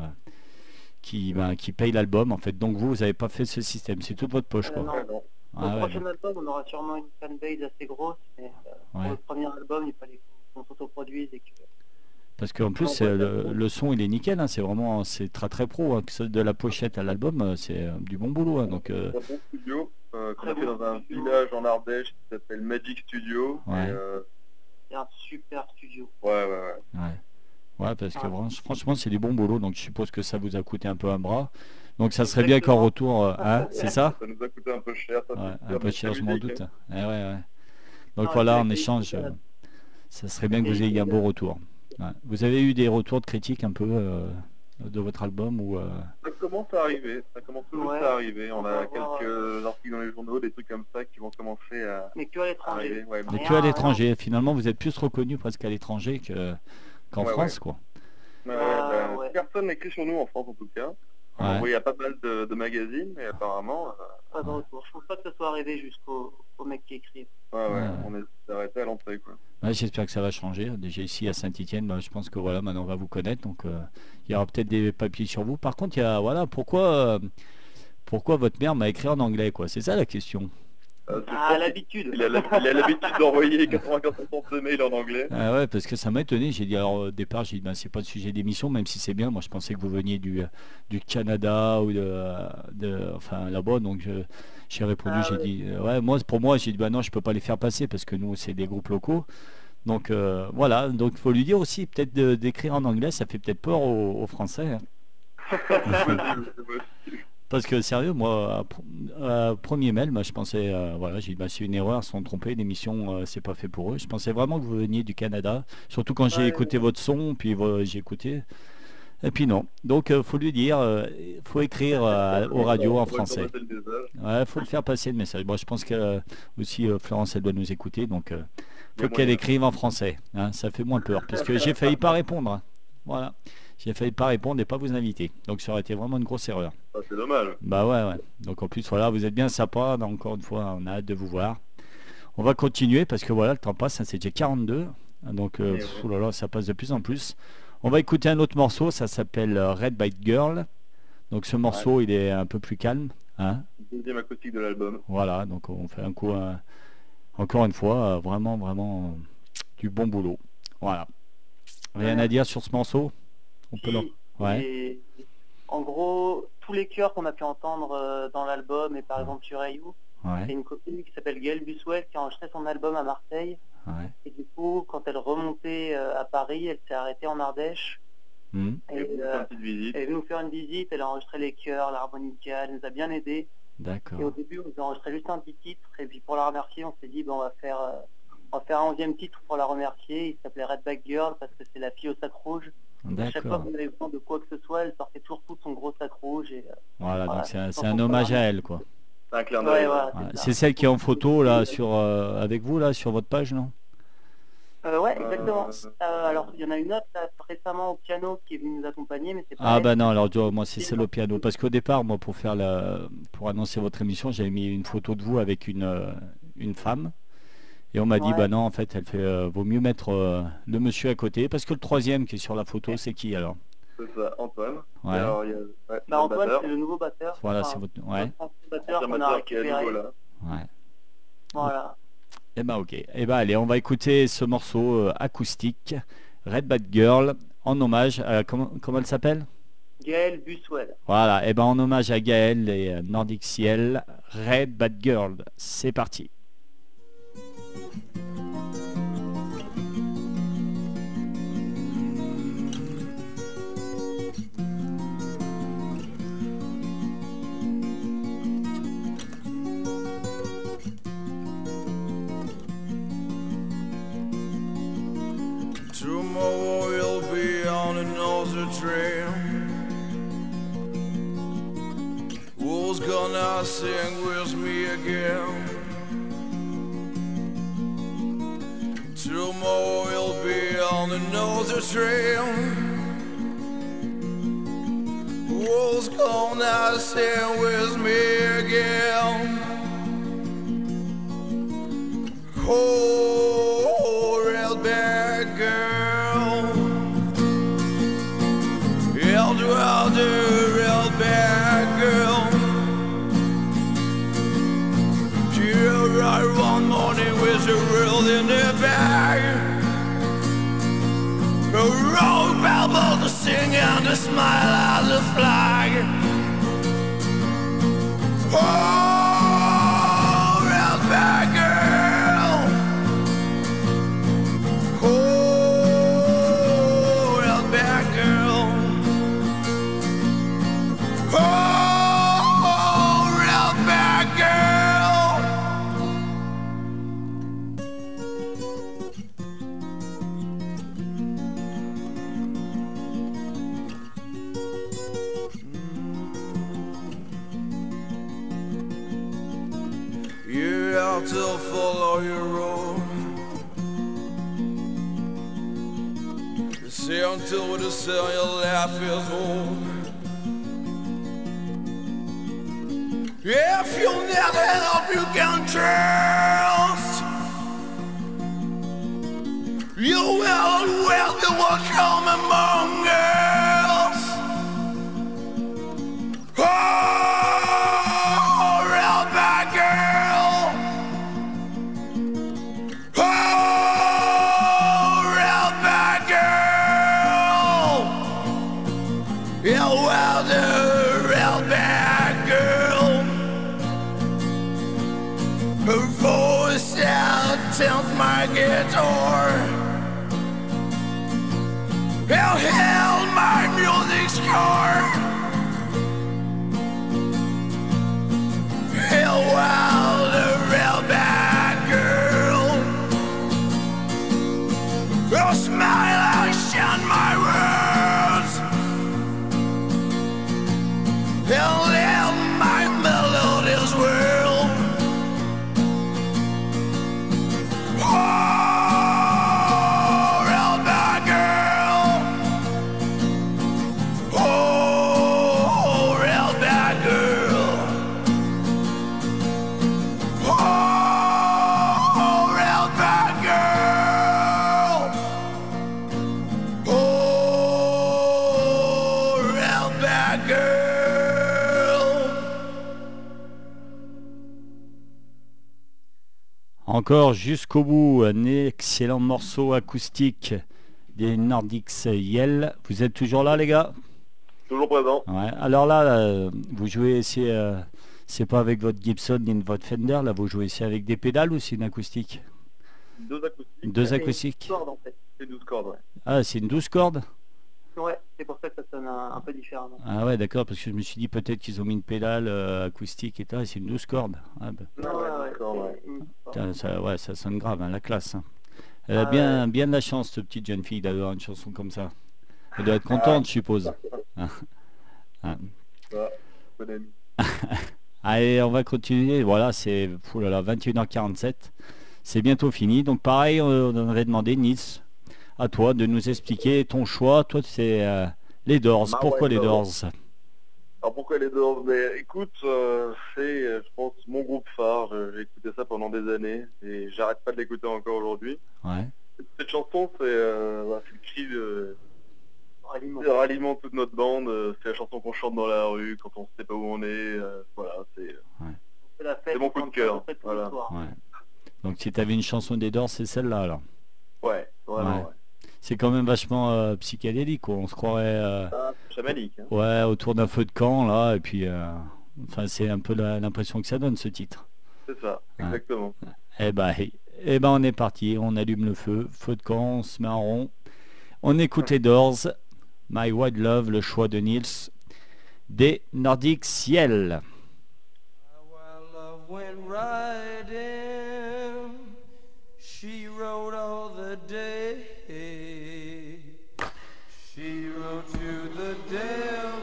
qui, ben, qui payent l'album, en fait. Donc vous, vous n'avez pas fait ce système, c'est toute votre poche, Euh, quoi. non. Ah le ouais, prochain album, on aura sûrement une fanbase assez grosse, mais euh, Ouais. pour le premier album, il fallait qu'on s'autoproduise et que parce qu'en plus, ouais, le, son, il est nickel, hein, c'est vraiment, c'est très très pro, hein, que ce- de la pochette à l'album, euh, c'est euh, du bon boulot, hein, donc euh, C'est un bon studio euh, qu'on Très a fait bon dans un studio. village en Ardèche qui s'appelle Magic Studio. Ouais. Et, euh, c'est un super studio. ouais, ouais, ouais. ouais. Ouais, parce que vran- franchement, c'est du bon boulot, donc je suppose que ça vous a coûté un peu un bras. Donc ça serait bien qu'en retour, euh, hein, c'est ça Ça nous a coûté un peu cher. Ça, Ouais, un peu mais cher, je m'en doute. hein. Ouais, ouais, ouais. Donc Non, voilà, en échange, euh, ça serait bien que vous ayez un beau retour. Ouais. Vous avez eu des retours de critiques un peu euh, de votre album ou euh, Ça commence à arriver, ça commence toujours Ouais. à arriver. On On a quelques articles dans les journaux, des trucs comme ça qui vont commencer à Mais que à l'étranger. mais que à l'étranger Finalement, vous êtes plus reconnu presque à l'étranger que- qu'en Ouais, France, quoi. Ouais, Ah, ben, ouais. Personne n'écrit sur nous en France en tout cas. On a Ouais. envoyé à pas mal de, de magazines, mais apparemment, euh, Pas de Ouais. retour. Je pense pas que ça soit arrivé jusqu'au au mec qui écrit. ouais, ouais, Ouais. on est arrêté à l'entrée quoi. Ouais, J'espère que ça va changer. Déjà ici à Saint-Etienne, je pense que voilà, maintenant on va vous connaître, donc euh, il y aura peut-être des papiers sur vous. Par contre, il y a voilà, pourquoi, euh, pourquoi votre mère m'a écrit en anglais, quoi? C'est ça la question. Euh, Ah, l'habitude. il a l'habitude d'envoyer 95% de mails en anglais. Ah ouais, parce que ça m'a étonné. J'ai dit alors au départ, j'ai dit ben, c'est pas le sujet d'émission, même si c'est bien. Moi, je pensais que vous veniez du, du Canada ou de, de enfin là-bas. Donc je- j'ai répondu, Ah j'ai ouais. dit euh, ouais, moi pour moi, j'ai dit bah non, je peux pas les faire passer parce que nous c'est des groupes locaux. Donc euh, voilà, donc il faut lui dire aussi peut-être d'écrire en anglais, ça fait peut-être peur aux, aux Français. hein. Parce que sérieux, moi, premier mail, moi, je pensais, euh, voilà, j'ai dit, bah, c'est une erreur, ils sont trompés, l'émission, euh, c'est pas fait pour eux. Je pensais vraiment que vous veniez du Canada, surtout quand j'ai Ouais. écouté votre son, puis j'ai écouté. Et puis non. Donc, euh, faut lui dire, euh, faut écrire aux radios en français. Ouais, faut le faire passer le message. Moi, je pense que aussi Florence, elle doit nous écouter, donc faut qu'elle écrive en français. hein, ça fait moins peur, parce que j'ai failli pas répondre. hein. Voilà, j'ai failli pas répondre et pas vous inviter. Donc, ça aurait été vraiment une grosse erreur. Ah, c'est dommage. Bah ouais, ouais. Donc en plus, voilà, vous êtes bien sympa. Donc, Encore une fois, on a hâte de vous voir. On va continuer parce que voilà, le temps passe. hein, c'est déjà 42. Donc, euh, Eh pff, ouais. là là, ça passe de plus en plus. On va écouter un autre morceau. Ça s'appelle euh, Red Bite Girl. Donc ce morceau, il est un peu plus calme. Hein Deuxième acoustique de l'album. voilà, donc on fait un coup. euh, encore une fois, euh, vraiment, vraiment du bon boulot. Voilà. Rien à dire sur ce morceau? On peut Si, le- Ouais. et en gros, tous les chœurs qu'on a pu entendre euh, dans l'album, et par Ouais. exemple sur Ayou, c'est Ouais. une copine qui s'appelle Gaëlle Buswell qui a enregistré son album à Marseille. Ouais. Et du coup, quand elle remontait euh, à Paris, elle s'est arrêtée en Ardèche. Hmm. Et, euh, elle est venue nous faire une visite, elle a enregistré les chœurs, l'harmonica, elle nous a bien aidés. D'accord. Et au début, on enregistrait juste un petit titre. Et puis pour la remercier, on s'est dit, bon, on va faire, euh, on va faire un onzième titre pour la remercier. Il s'appelait Redback Girl parce que c'est la fille au sac rouge. À chaque fois D'accord. qu'on avait besoin de quoi que ce soit, elle sortait toujours tout son gros sac rouge. Et, euh, Voilà, Voilà, donc c'est un, hommage à elle, quoi. C'est ouais, voilà, celle qui est en photo, là, sur, euh, avec vous, là, sur votre page, non? Euh, ouais, exactement. Euh, Euh, alors, il y en a une autre là, récemment au piano qui est venue nous accompagner, mais c'est pas Ah elle. bah non, alors moi c'est celle au piano. Parce qu'au départ, moi pour faire la, pour annoncer votre émission, j'avais mis une photo de vous avec une, une femme. Et on m'a dit, bah non, en fait, elle fait, euh, vaut mieux mettre euh, le monsieur à côté. Parce que le troisième qui est sur la photo, c'est qui alors? C'est ça, Antoine. Ouais. Et alors, il y a, ouais, Bah, Antoine, c'est le nouveau batteur. Voilà, Enfin, c'est votre. Ouais, batteur qu'on a récupéré. ouais. Voilà. Eh ben ok. Eh ben allez, on va écouter ce morceau euh, acoustique, Red Bad Girl, en hommage à. Comment, comment elle s'appelle? Gaël Buswell. Voilà, et ben en hommage à Gaël et euh, Nordic Ciel, Red Bad Girl. C'est parti. Tomorrow we'll be on another trail. Who's gonna sing with me again? Tomorrow we'll be on another trail. Who's gonna sing with me again? Oh, road babble to sing and a smile as a flag. Oh, the cell your life is old. If you never help, you can trust. You will will be what come among us. Oh, Encore jusqu'au bout, un excellent morceau acoustique des Nordics Yell. Vous êtes toujours là, les gars? Toujours présent. Ouais. Alors là, euh, vous jouez, c'est euh, c'est pas avec votre Gibson ni votre Fender, là, vous jouez ici avec des pédales ou c'est une acoustique? Deux acoustiques. Deux acoustiques une corde, en fait. Et 12 cordes, ouais. Ah, c'est une 12 cordes? Ouais. C'est pour ça que ça sonne un, un peu différemment. Ah ouais, d'accord, parce que je me suis dit peut-être qu'ils ont mis une pédale euh, acoustique et tout, et c'est une douce cordes. Ah, bah, Ah ouais, putain, ça, ouais, ça sonne grave, hein, la classe. hein. Elle a Ah bien, bien de la chance, cette petite jeune fille, d'avoir une chanson comme ça. Elle doit être contente, je suppose. Hein. Hein. Ami. Allez, on va continuer. Voilà, c'est oh là là, 21h47. C'est bientôt fini. Donc pareil, on on avait demandé, Nice, à toi de nous expliquer ton choix. Toi, c'est euh, les Doors. Bah Pourquoi ouais, les bah Doors? Alors pourquoi les Doors? Mais écoute, euh, c'est, euh, je pense, mon groupe phare. Je- J'ai écouté ça pendant des années et j'arrête pas de l'écouter encore aujourd'hui. Ouais. Cette chanson, c'est euh, c'est le cri de, Ralliement. de ralliement toute notre bande. Euh, C'est la chanson qu'on chante dans la rue quand on sait pas où on est. euh, voilà, c'est fête, c'est mon coup de cœur, voilà. ouais. Donc si tu avais une chanson des Doors, c'est celle-là alors. ouais, vraiment. Ouais. C'est quand même vachement euh, psychédélique. quoi. On se croirait euh, Ah, chamanique. Hein. ouais, autour d'un feu de camp là. Et puis, euh, enfin, c'est un peu l'impression que ça donne ce titre. C'est ça, Ouais. exactement. Eh ben, hey. eh ben, on est parti, on allume le feu, feu de camp, on se met en rond. On écoute les Doors, My Wild Love, le choix de Niels, des Nordiques Ciel. She rode all the day. She rode to the devil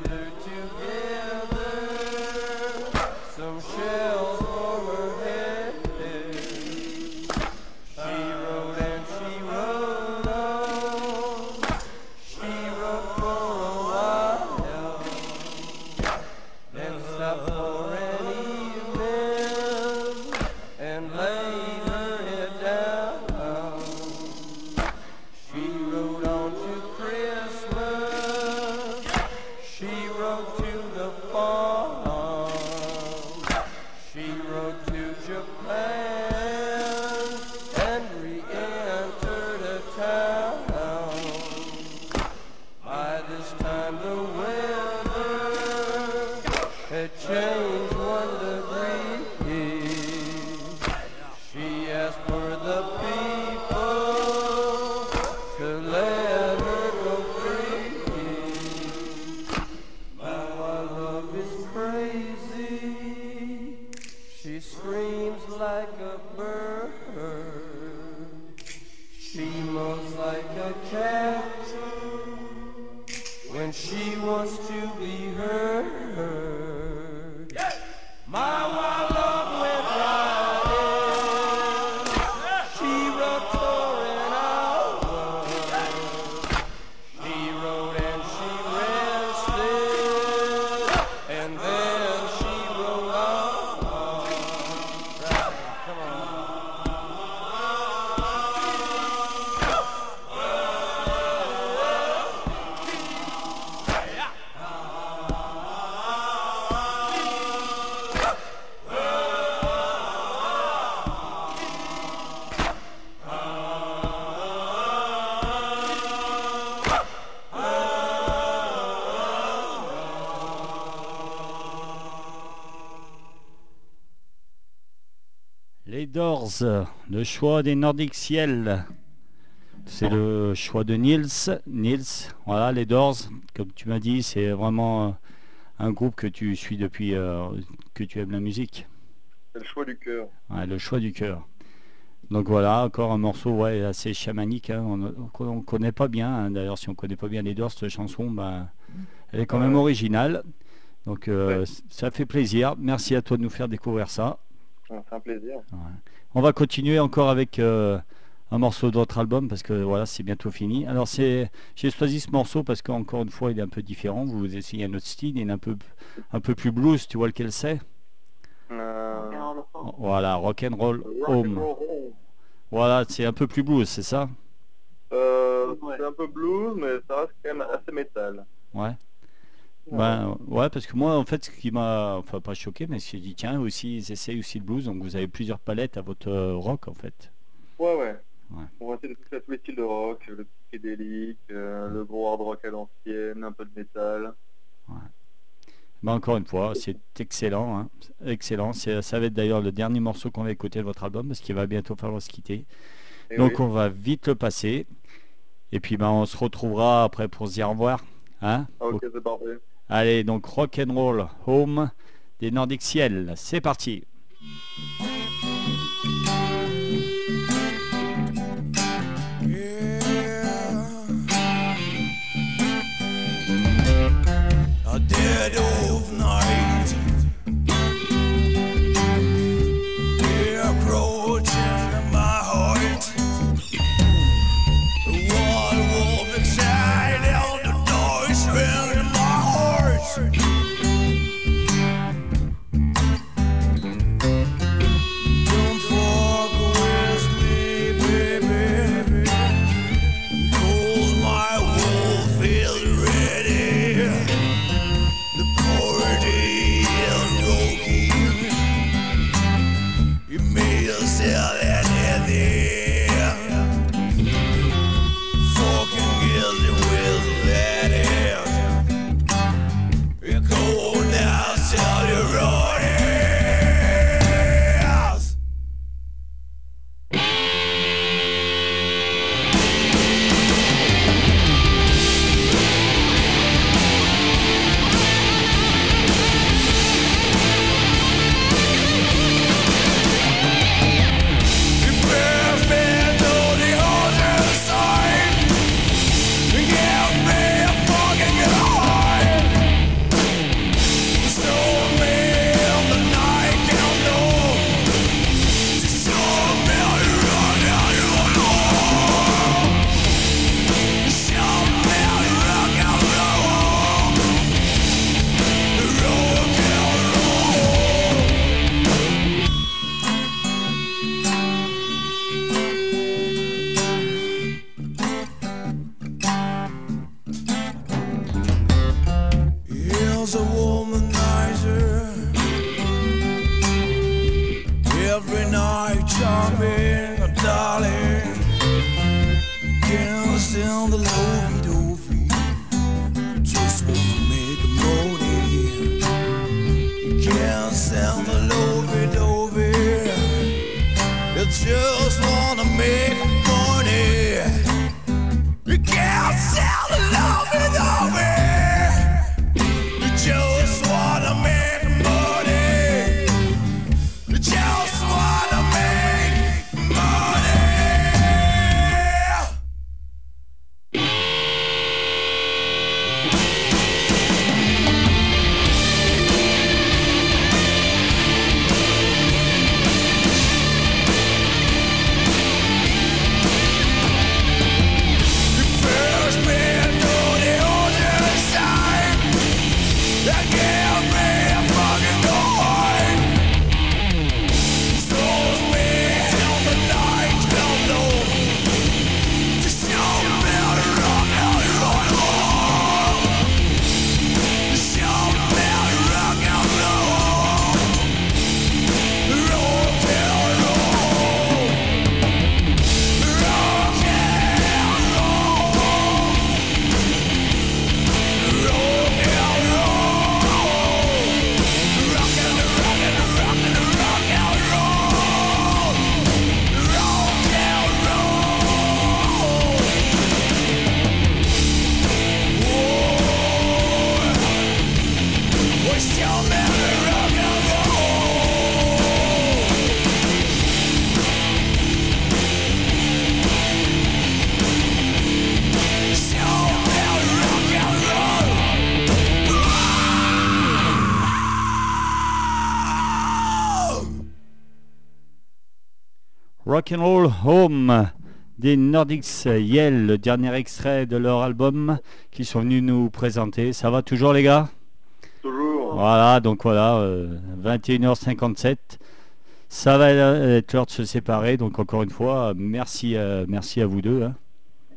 gathered Le choix des Nordiques Ciel. C'est le choix de Niels. Niels, voilà, les Doors, comme tu m'as dit, c'est vraiment euh, un groupe que tu suis depuis euh, que tu aimes la musique. C'est le choix du cœur. Ouais, le choix du cœur. Donc voilà, encore un morceau ouais, assez chamanique. hein. On ne connaît pas bien. hein. D'ailleurs, si on connaît pas bien les Doors, cette chanson, bah, elle est quand même originale. Donc euh, Ouais. ça fait plaisir. Merci à toi de nous faire découvrir ça. C'est un plaisir. On va continuer encore avec euh, un morceau d'autre album parce que voilà, c'est bientôt fini. Alors c'est, j'ai choisi ce morceau parce qu'encore une fois, il est un peu différent. Vous essayez un autre style, il est un peu, un peu plus blues. Tu vois lequel c'est? Euh, Rock'n'roll home. Voilà, Rock and Roll rock and Home. roll. Voilà, c'est un peu plus blues, c'est ça? Euh, Ouais. C'est un peu blues, mais ça reste quand même assez métal. Ouais. Ben, ouais, parce que moi, en fait, ce qui m'a, enfin pas choqué, mais j'ai dit, tiens, aussi, ils essayent aussi le blues, donc vous avez plusieurs palettes à votre euh, rock, en fait. Ouais, ouais. Ouais. On va essayer de à tous les styles de rock, le psychédélique, euh, le gros hard rock à l'ancienne, un peu de métal. Ben, encore une fois, c'est excellent, hein. excellent. C'est- Ça va être d'ailleurs le dernier morceau qu'on va écouter de votre album, parce qu'il va bientôt falloir se quitter. Et Donc oui. on va vite le passer. Et puis ben, on se retrouvera après pour se dire au revoir. Hein ok, c'est parfait. Allez, donc rock and roll home des Nordic Ciel. C'est parti. Rock and roll home des Nordics Yell, le dernier extrait de leur album qu'ils sont venus nous présenter. Ça va toujours les gars? Toujours. Voilà, donc voilà, euh, 21h57. Ça va être l'heure de se séparer, donc encore une fois, merci, euh, merci à vous deux. hein.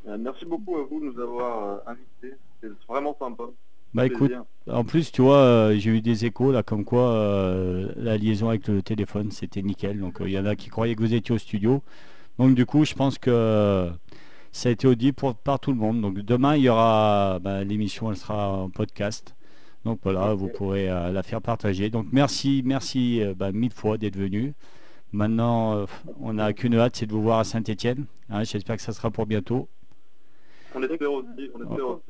Euh, merci beaucoup à vous de nous avoir euh, invités. C'est vraiment sympa. Bah écoute, Plaisir. en plus, tu vois, euh, j'ai eu des échos là comme quoi euh, la liaison avec le téléphone c'était nickel. Donc euh, il y en a qui croyaient que vous étiez au studio. Donc du coup, je pense que ça a été audible pour, par tout le monde. Donc demain, il y aura bah, l'émission, elle sera en podcast. Donc voilà, vous pourrez la faire partager. Donc merci, merci bah, mille fois d'être venu. Maintenant, on n'a qu'une hâte, c'est de vous voir à Saint-Étienne. J'espère que ça sera pour bientôt. On espère aussi. On espère aussi.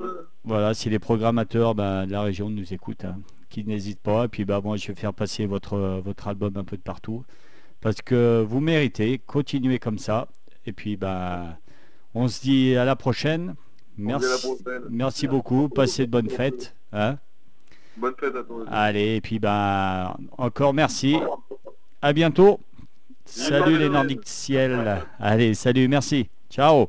Voilà, si les programmateurs ben, de la région nous écoutent, hein, qu'ils n'hésitent pas. Et puis bah, moi, je vais faire passer votre, votre album un peu de partout. Parce que vous méritez, continuez comme ça. Et puis bah, on se dit à la prochaine. La Merci, prochaine. merci beaucoup. Passez de bonnes fêtes. hein. Bonne fête à toi. Allez, et puis bah, encore merci. À bientôt. Salut les Nordiques Ciel. Allez, salut, merci. Ciao.